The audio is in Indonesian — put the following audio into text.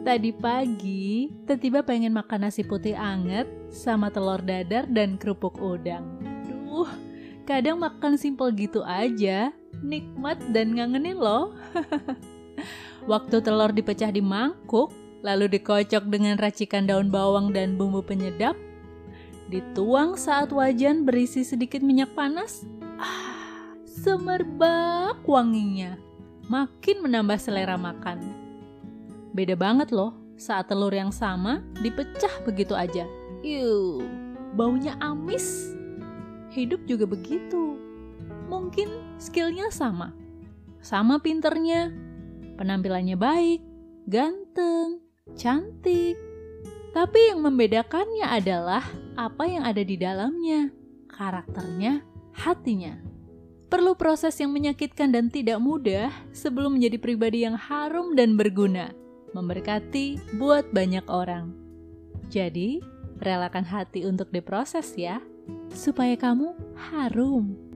Tadi pagi, tiba-tiba pengen makan nasi putih anget sama telur dadar dan kerupuk udang. Duh, kadang makan simpel gitu aja, nikmat dan ngangenin loh. Waktu telur dipecah di mangkuk, lalu dikocok dengan racikan daun bawang dan bumbu penyedap, dituang saat wajan berisi sedikit minyak panas. Ah, semerbak wanginya, makin menambah selera makan. Beda banget loh saat telur yang sama dipecah begitu aja. Yuh, baunya amis. Hidup juga begitu. Mungkin skillnya sama. Sama pinternya, penampilannya baik, ganteng, cantik. Tapi yang membedakannya adalah apa yang ada di dalamnya, karakternya, hatinya. Perlu proses yang menyakitkan dan tidak mudah sebelum menjadi pribadi yang harum dan berguna memberkati buat banyak orang. Jadi, relakan hati untuk diproses ya, supaya kamu harum.